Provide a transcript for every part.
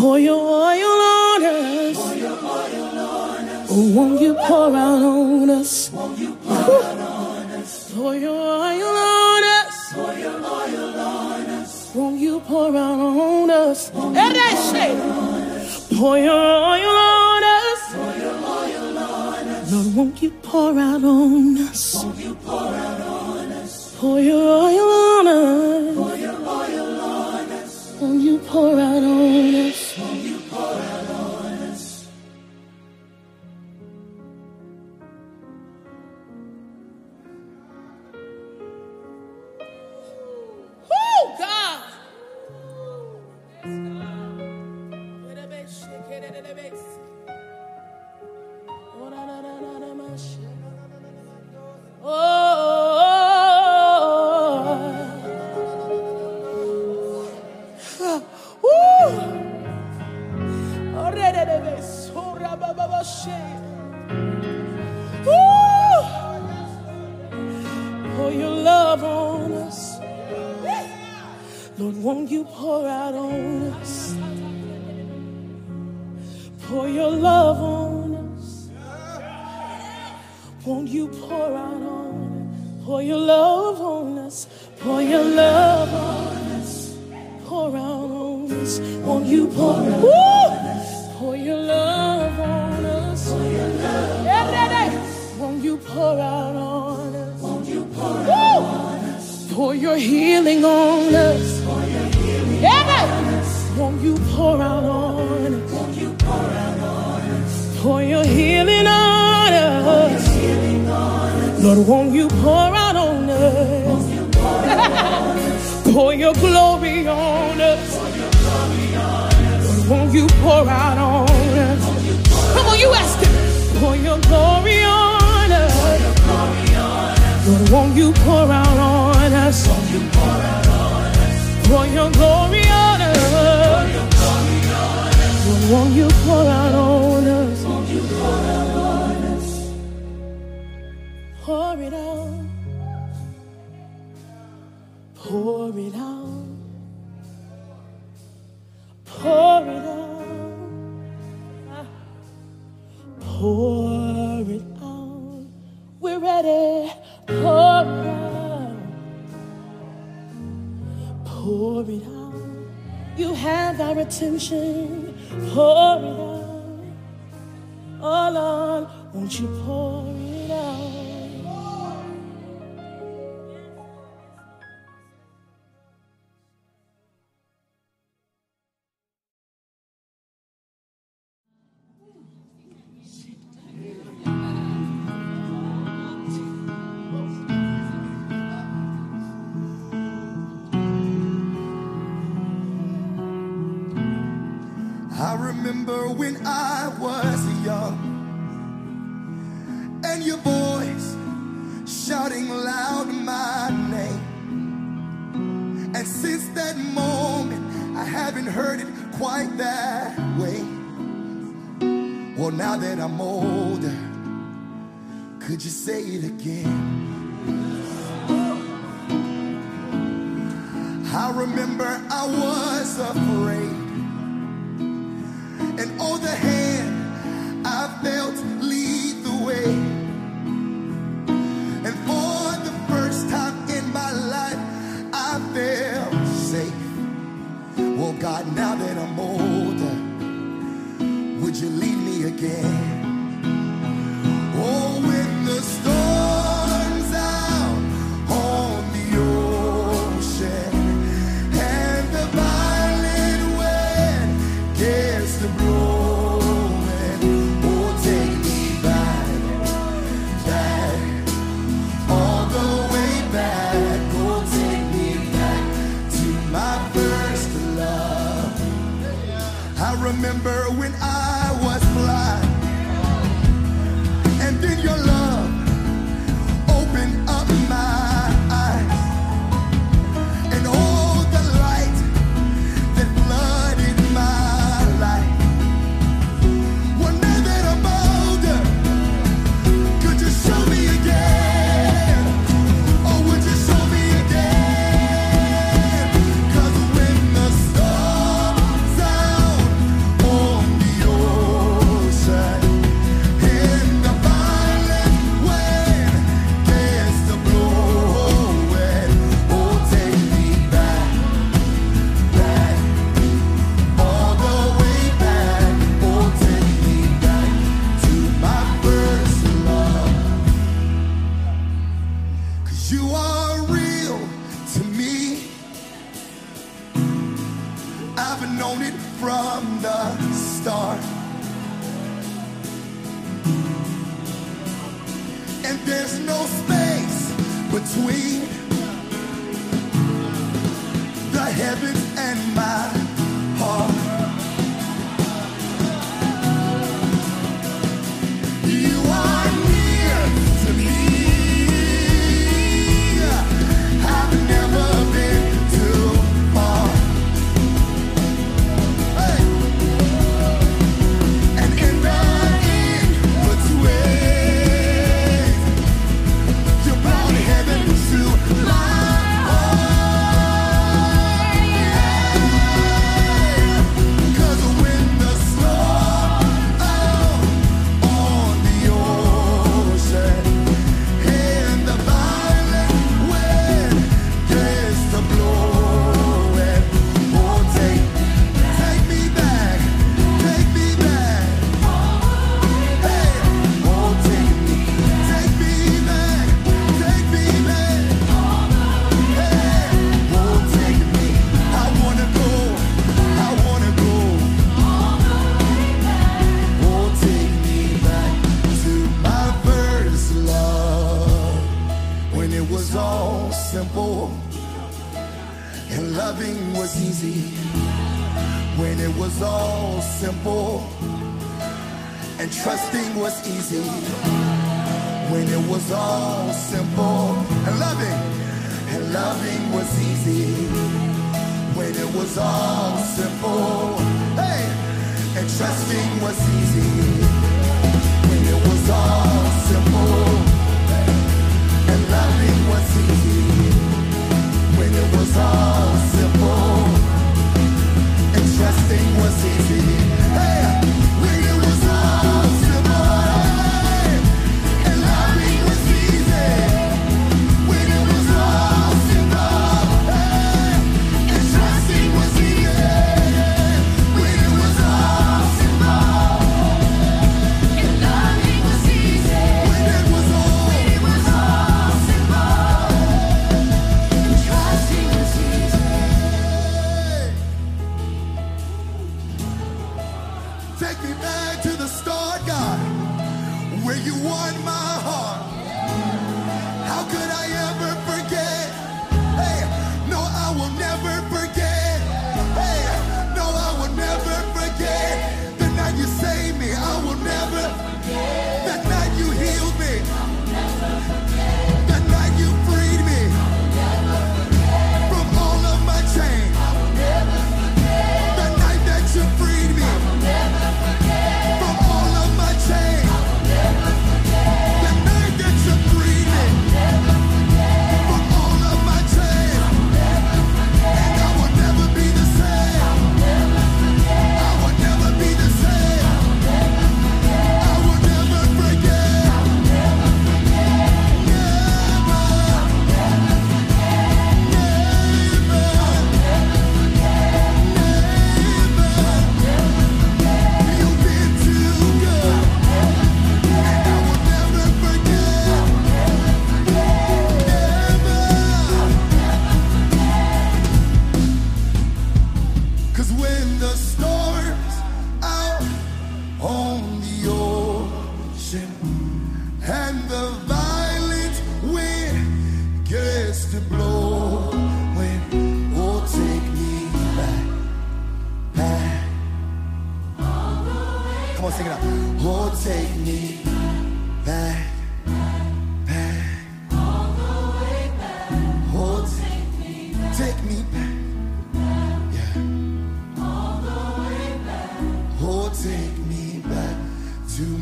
Pour your oil on us. Oil. Oh, won't you pour out on us? Pour your oil on us. Pour. Won't you pour out on us? Pour your oil on us. Lord. Won't you pour out on us? Pour your Won't you pour out on us? Won't you pour out on us? Pour it out. Pour it out. Pour it out. Pour it out. We're ready. Pour it out. Pour it out. You have our attention. it again. I remember I was a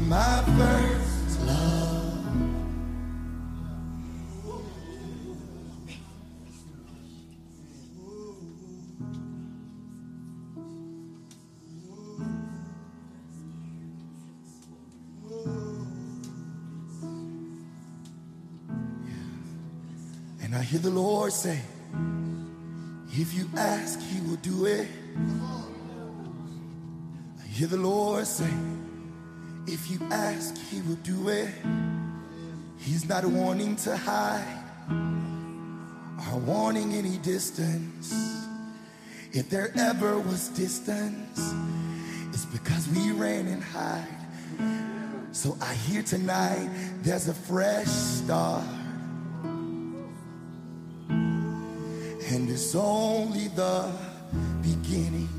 my first love. And I hear the Lord say, if you ask, he will do it. I hear the Lord say, if you ask, he will do it. He's not wanting to hide or wanting any distance. If there ever was distance, it's because we ran and hide. So I hear tonight there's a fresh start. And it's only the beginning.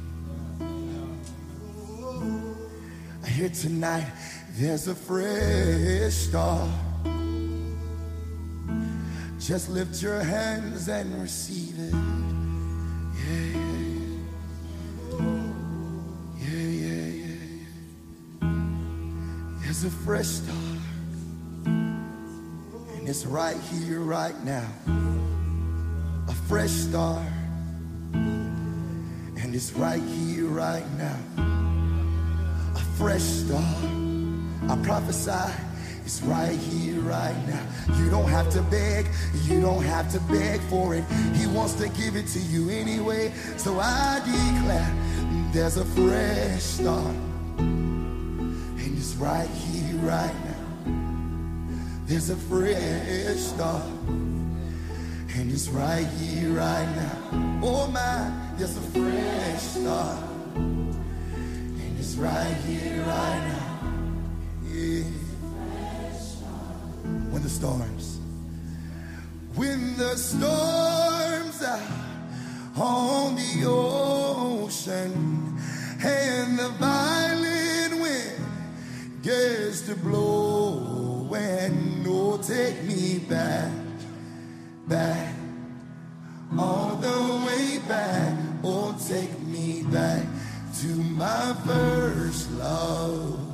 Hear tonight there's a fresh start. Just lift your hands and receive it. Yeah, yeah, yeah, yeah, yeah. There's a fresh start. And it's right here, right now a fresh start. And it's right here, right now. Fresh start. I prophesy it's right here, right now. You don't have to beg, you don't have to beg for it. He wants to give it to you anyway. So I declare there's a fresh start. And it's right here, right now. There's a fresh start. And it's right here, right now. Oh my, there's a fresh start is right here, right now. Yeah. When the storms, when the storms are on the ocean and the violent wind gets to blow, and oh, take me back, back, all the way back, oh, take me back to my first love.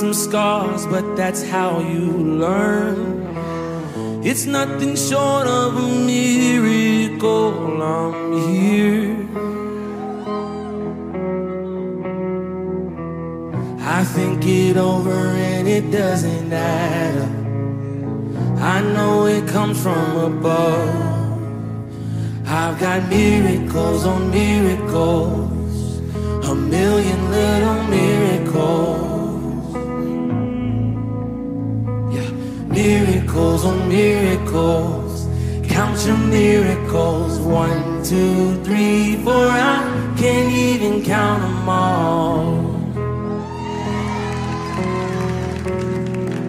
Some scars, but that's how you learn. It's nothing short of a miracle. I'm here. I think it over and it doesn't add up. I know it comes from above. I've got miracles on miracles, a million little miracles. Miracles on miracles. Count your miracles. One, two, three, four. I can't even count them all.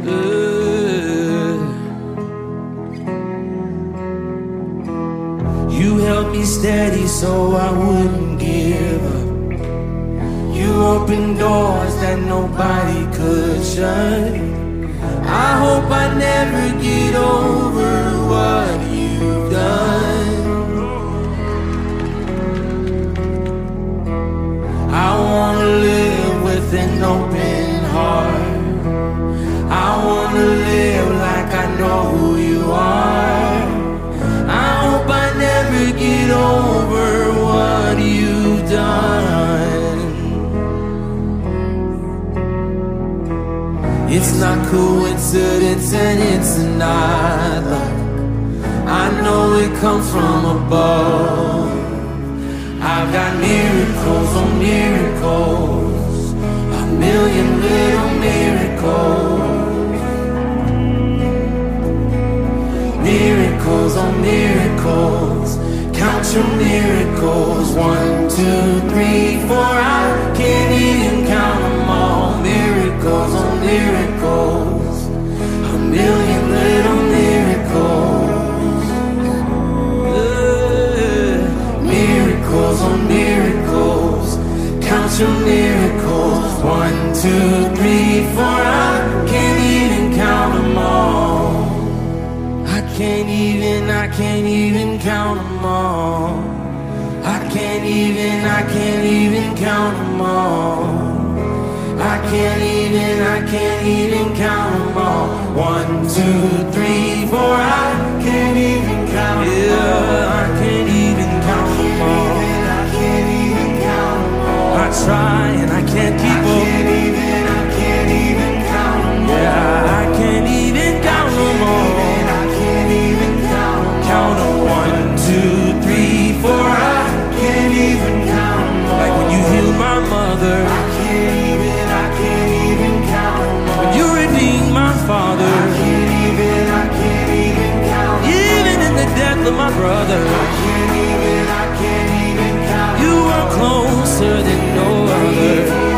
Uh, You held me steady so I wouldn't give up. You opened doors that nobody could shut. I hope I never get over what you've done. I wanna live with an open heart. I wanna live like I know who you are. I hope I never get over what you've done. Not coincidence and it's not luck. I know it comes from above. I've got miracles on miracles, a million little miracles. Miracles on miracles, count your miracles. One, two, three, four. I can't even. Miracles on miracles, a million little miracles. Uh, miracles on miracles, count your miracles. One, two, three, four. I can't even count them all. I can't even, I can't even count them all. I can't even, I can't even count them all. I can't even, I can't even count them all. One, two, three, four. I can't even count them yeah, I can't even count them all. I can't even count them all. I try and I can't keep up. I can't of my brother. I can't even, I can't even count You are closer than no other.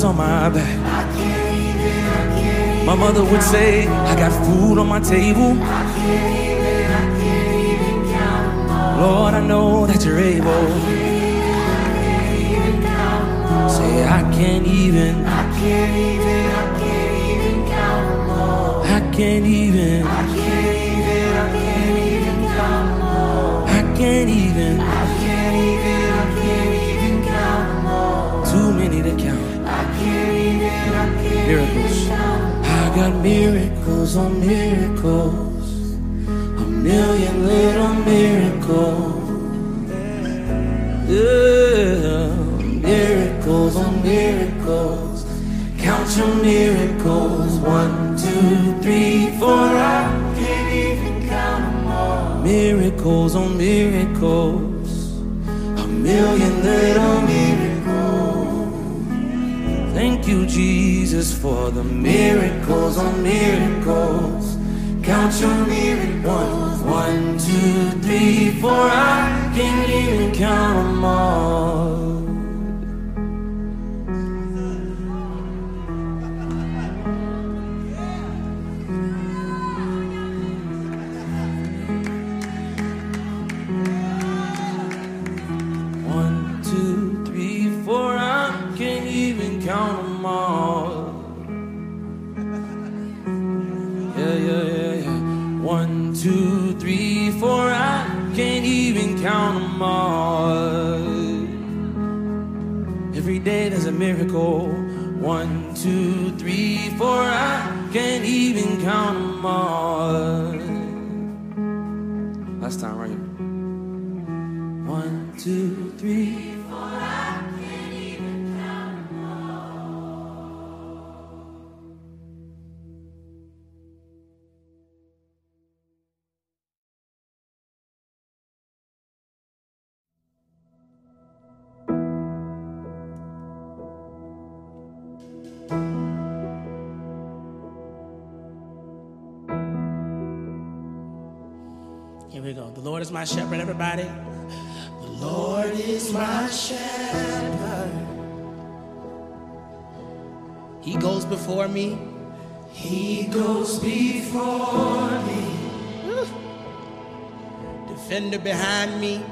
Clothes on my back. My mother would say, I got food on my table. Lord, I know that you're able. Say, I can't even. I can't even. I can't even. I can't even. I can't even. I can't even. I can't even. Miracles. On miracles. A million little miracles. Yeah, miracles on miracles. Count your miracles. One, two, three, four. I can't even count them all. Miracles on miracles. A million little miracles. Thank you, Jesus, for the miracles on miracles. Count your miracles. One, two, three, four. I can't even count them all. Here we go. The Lord is my shepherd, everybody. The Lord is my shepherd. He goes before me. He goes before me. Defender behind me.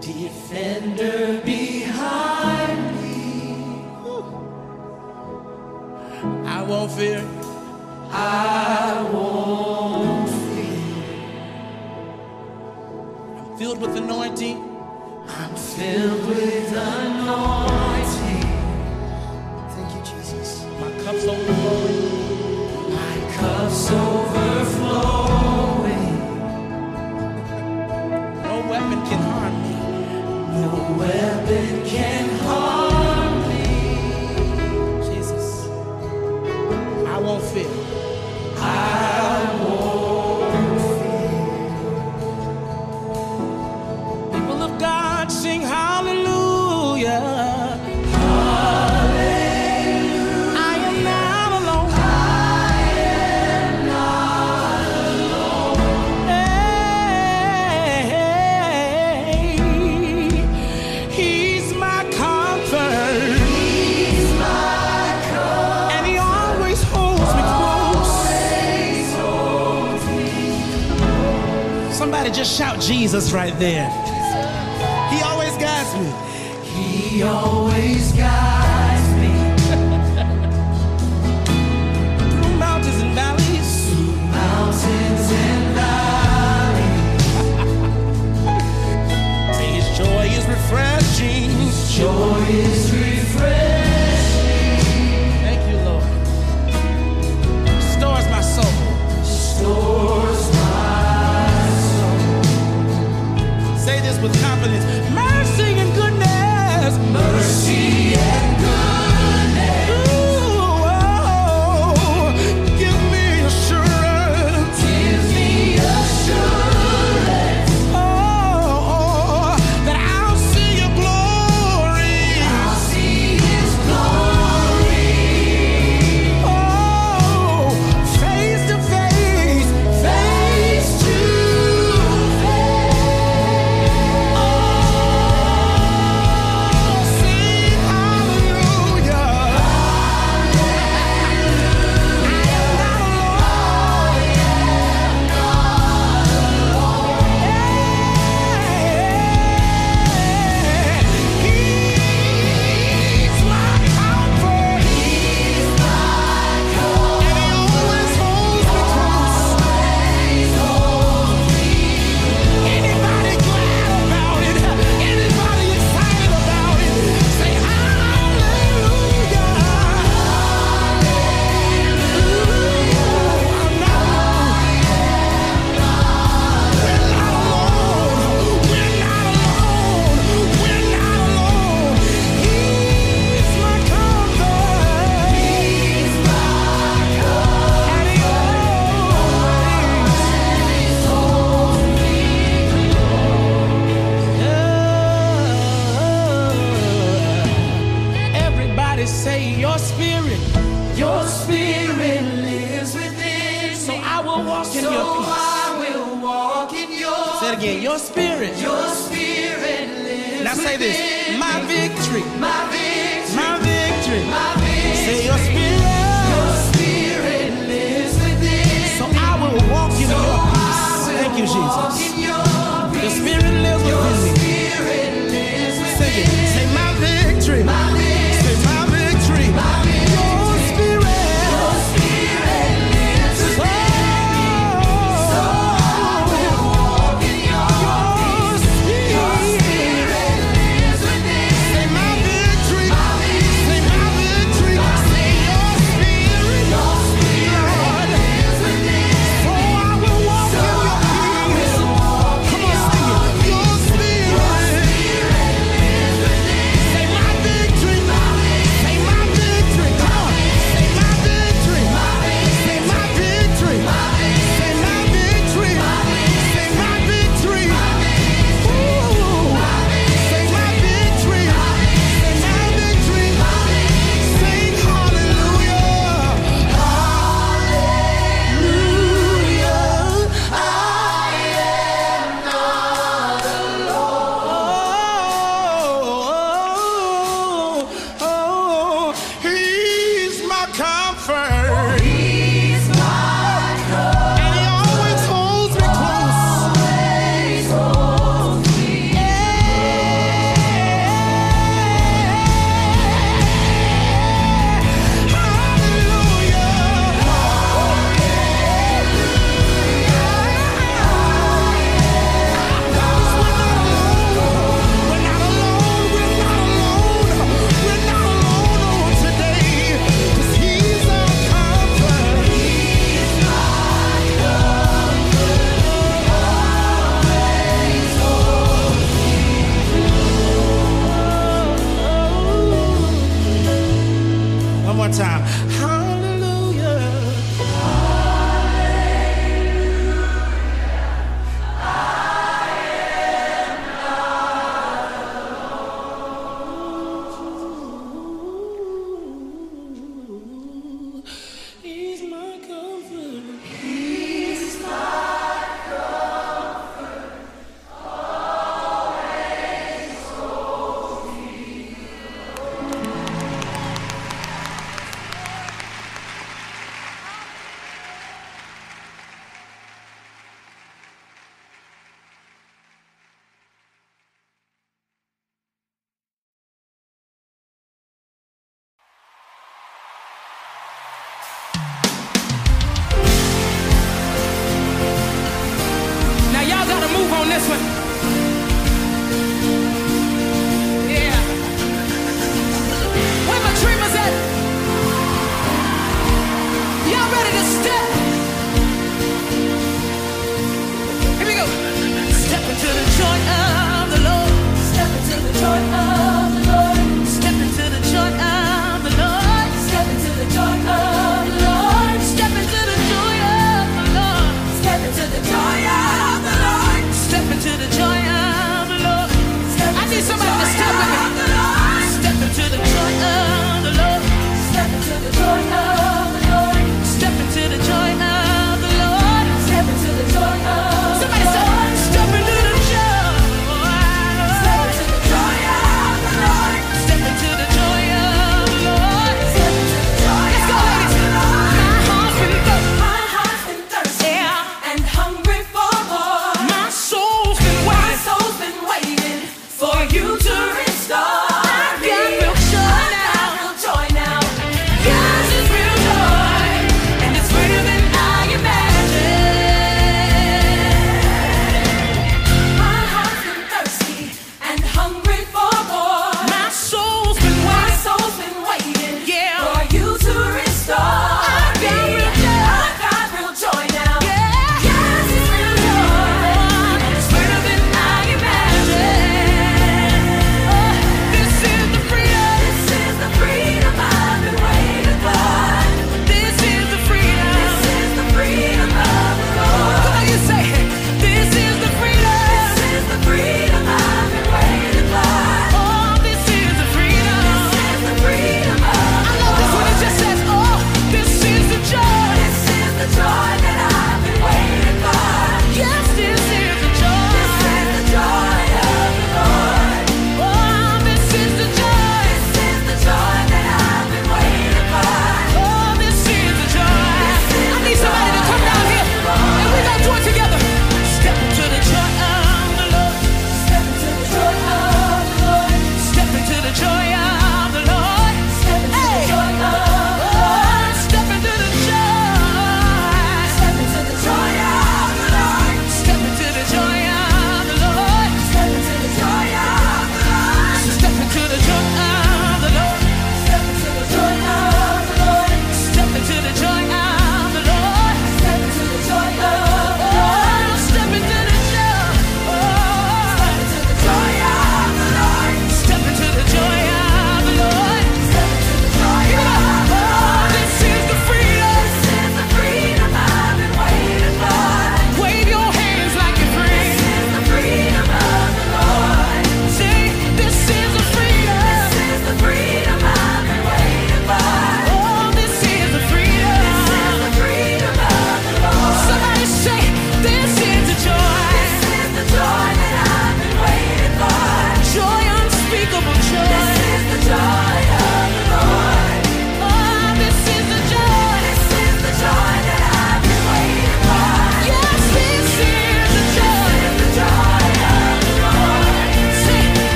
Defender behind me. I won't fear. I filled with anointing. I'm filled with anointing. Somebody just shout Jesus right there. He always guides me. He always guides me Through mountains and valleys. through mountains and valleys. His joy is refreshing. Joy is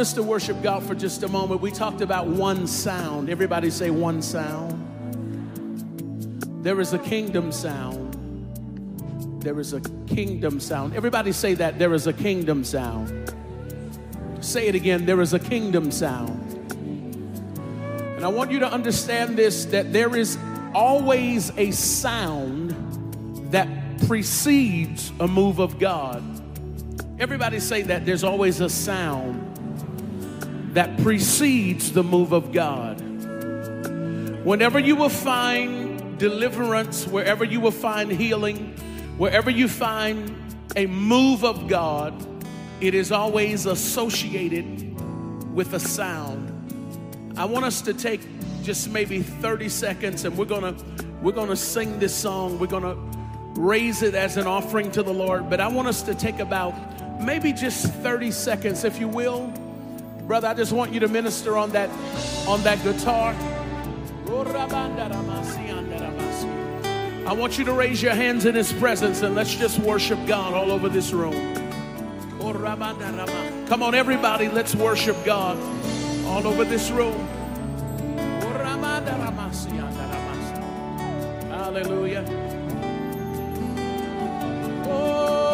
want us to worship God for just a moment. We talked about one sound. Everybody say one sound. There is a kingdom sound. There is a kingdom sound. Everybody say that. There is a kingdom sound. Say it again. There is a kingdom sound. And I want you to understand this that there is always a sound that precedes a move of God. Everybody say that there's always a sound that precedes the move of God. Whenever you will find deliverance, wherever you will find healing, wherever you find a move of God, it is always associated with a sound. I want us to take just maybe 30 seconds and we're going to we're going to sing this song. We're going to raise it as an offering to the Lord, but I want us to take about maybe just 30 seconds if you will. Brother, I just want you to minister on that on that guitar. I want you to raise your hands in his presence and let's just worship God all over this room. Come on, everybody, let's worship God all over this room. Hallelujah. Oh,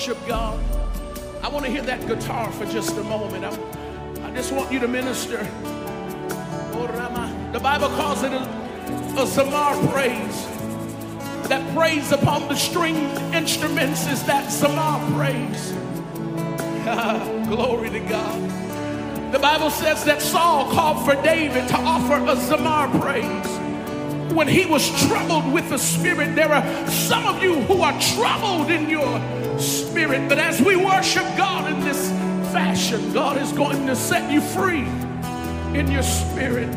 worship God. I want to hear that guitar for just a moment. I, I just want you to minister. Oh, The Bible calls it a, a Zamar praise. That praise upon the stringed instruments is that Zamar praise. Glory to God. The Bible says that Saul called for David to offer a Zamar praise when he was troubled with the Spirit. There are some of you who are troubled in your spirit, but as we worship God in this fashion, God is going to set you free in your spirit.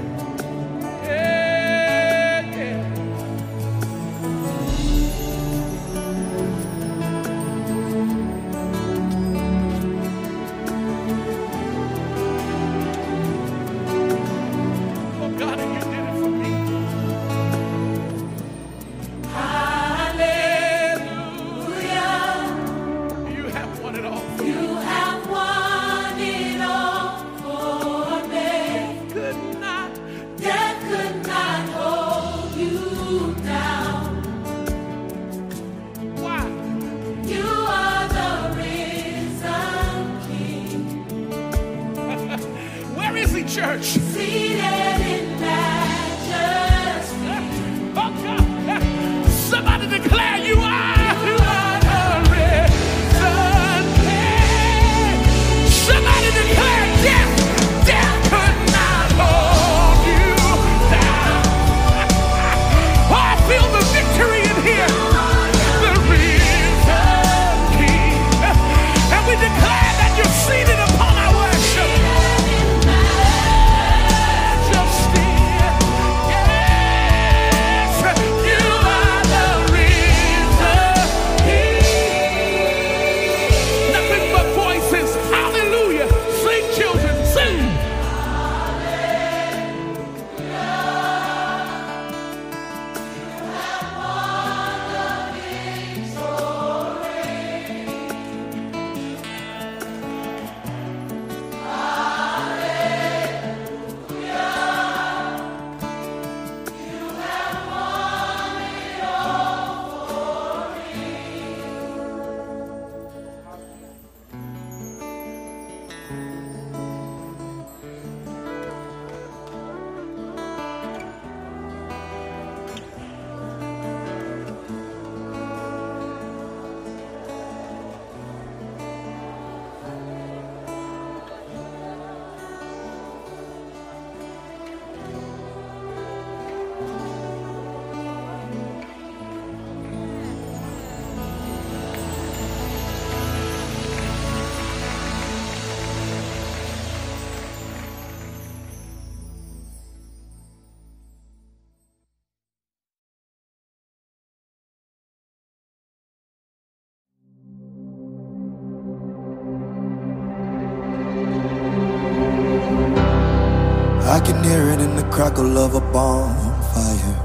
Can hear it in the crackle of a bonfire.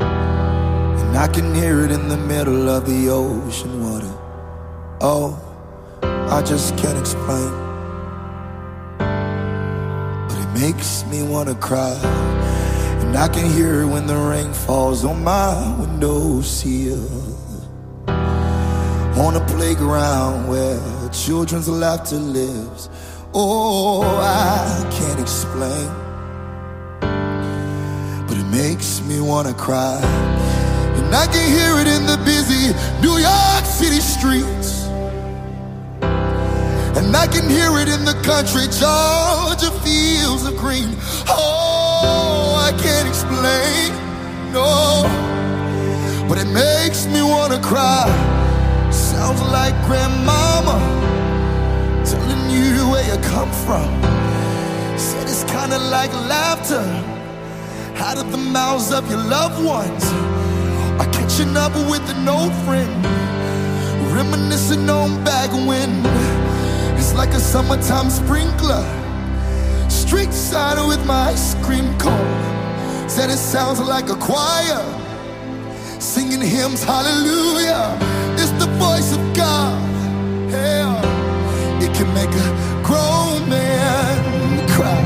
And I can hear it in the middle of the ocean water. Oh, I just can't explain. But it makes me wanna cry. And I can hear it when the rain falls on my window sill. On a playground where children's laughter lives. Oh, I can't explain. But it makes me wanna cry. And I can hear it in the busy New York City streets. And I can hear it in the country, Georgia fields of green. Oh, I can't explain, no. But it makes me wanna cry. Sounds like grandmama telling you where you come from. Said it's kinda like laughter out of the mouths of your loved ones. Or catching up with an old friend, Reminiscing on back when it's like a summertime sprinkler. Street side with my ice cream cone. Said it sounds like a choir singing hymns, hallelujah. It's the voice of God. It can make a grown man cry.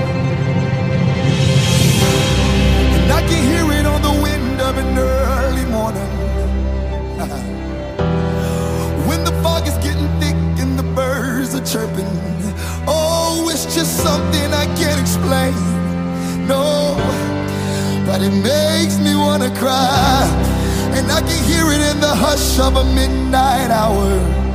And I can hear it on the wind of an early morning. when the fog is getting thick and the birds are chirping. Oh, it's just something I can't explain. No, but it makes me wanna cry. And I can hear it in the hush of a midnight hour.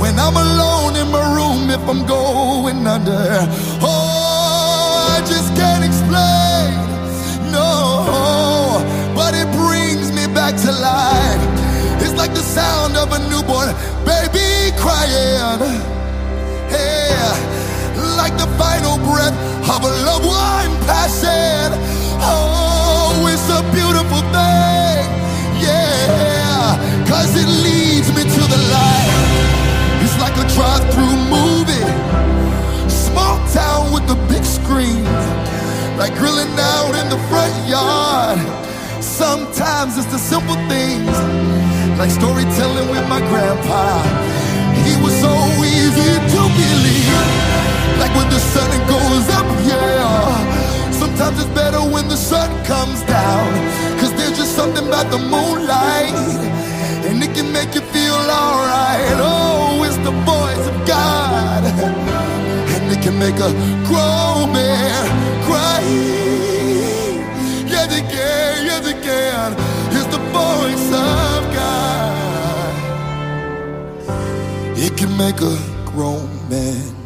When I'm alone in my room, if I'm going under. Oh, I just can't explain. No, but it brings me back to life. It's like the sound of a newborn baby crying. Hey, like the final breath of a loved one passing. Oh, it's a beautiful thing. Yeah, cause it leads Like grilling out in the front yard. Sometimes it's the simple things. Like storytelling with my grandpa. He was so easy to believe. Like when the sun goes up, yeah. Sometimes it's better when the sun comes down. Cause there's just something about the moonlight. And it can make you feel alright. Oh, it's the voice of God. Can make a grown man cry. Can, yes, it can. It's the voice of God. It can make a grown man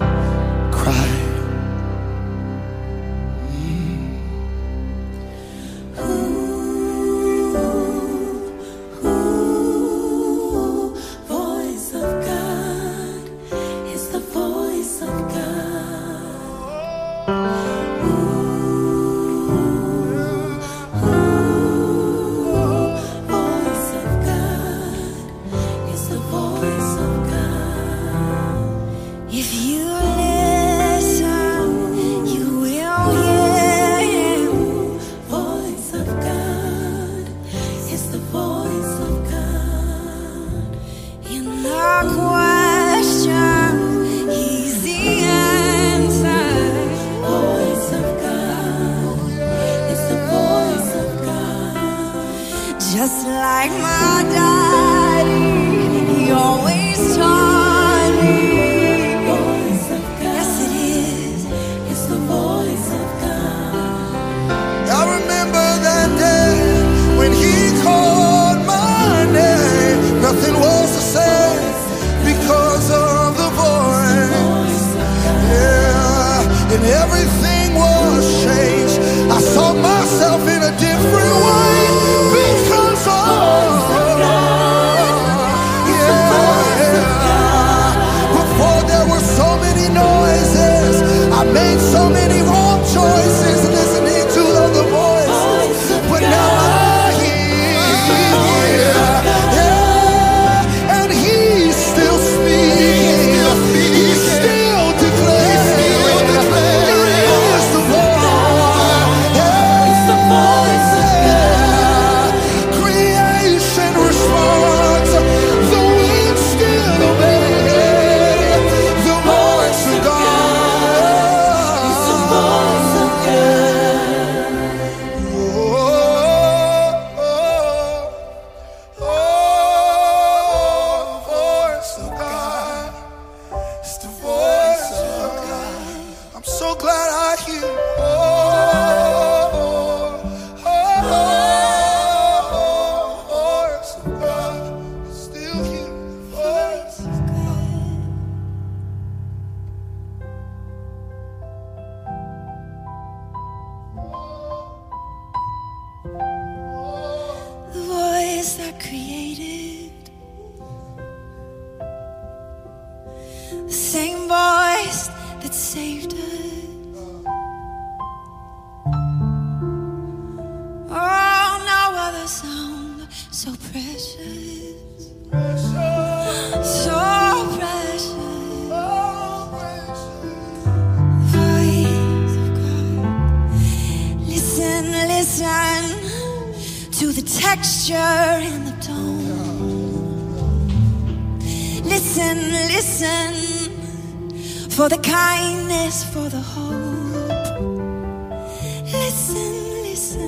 made so many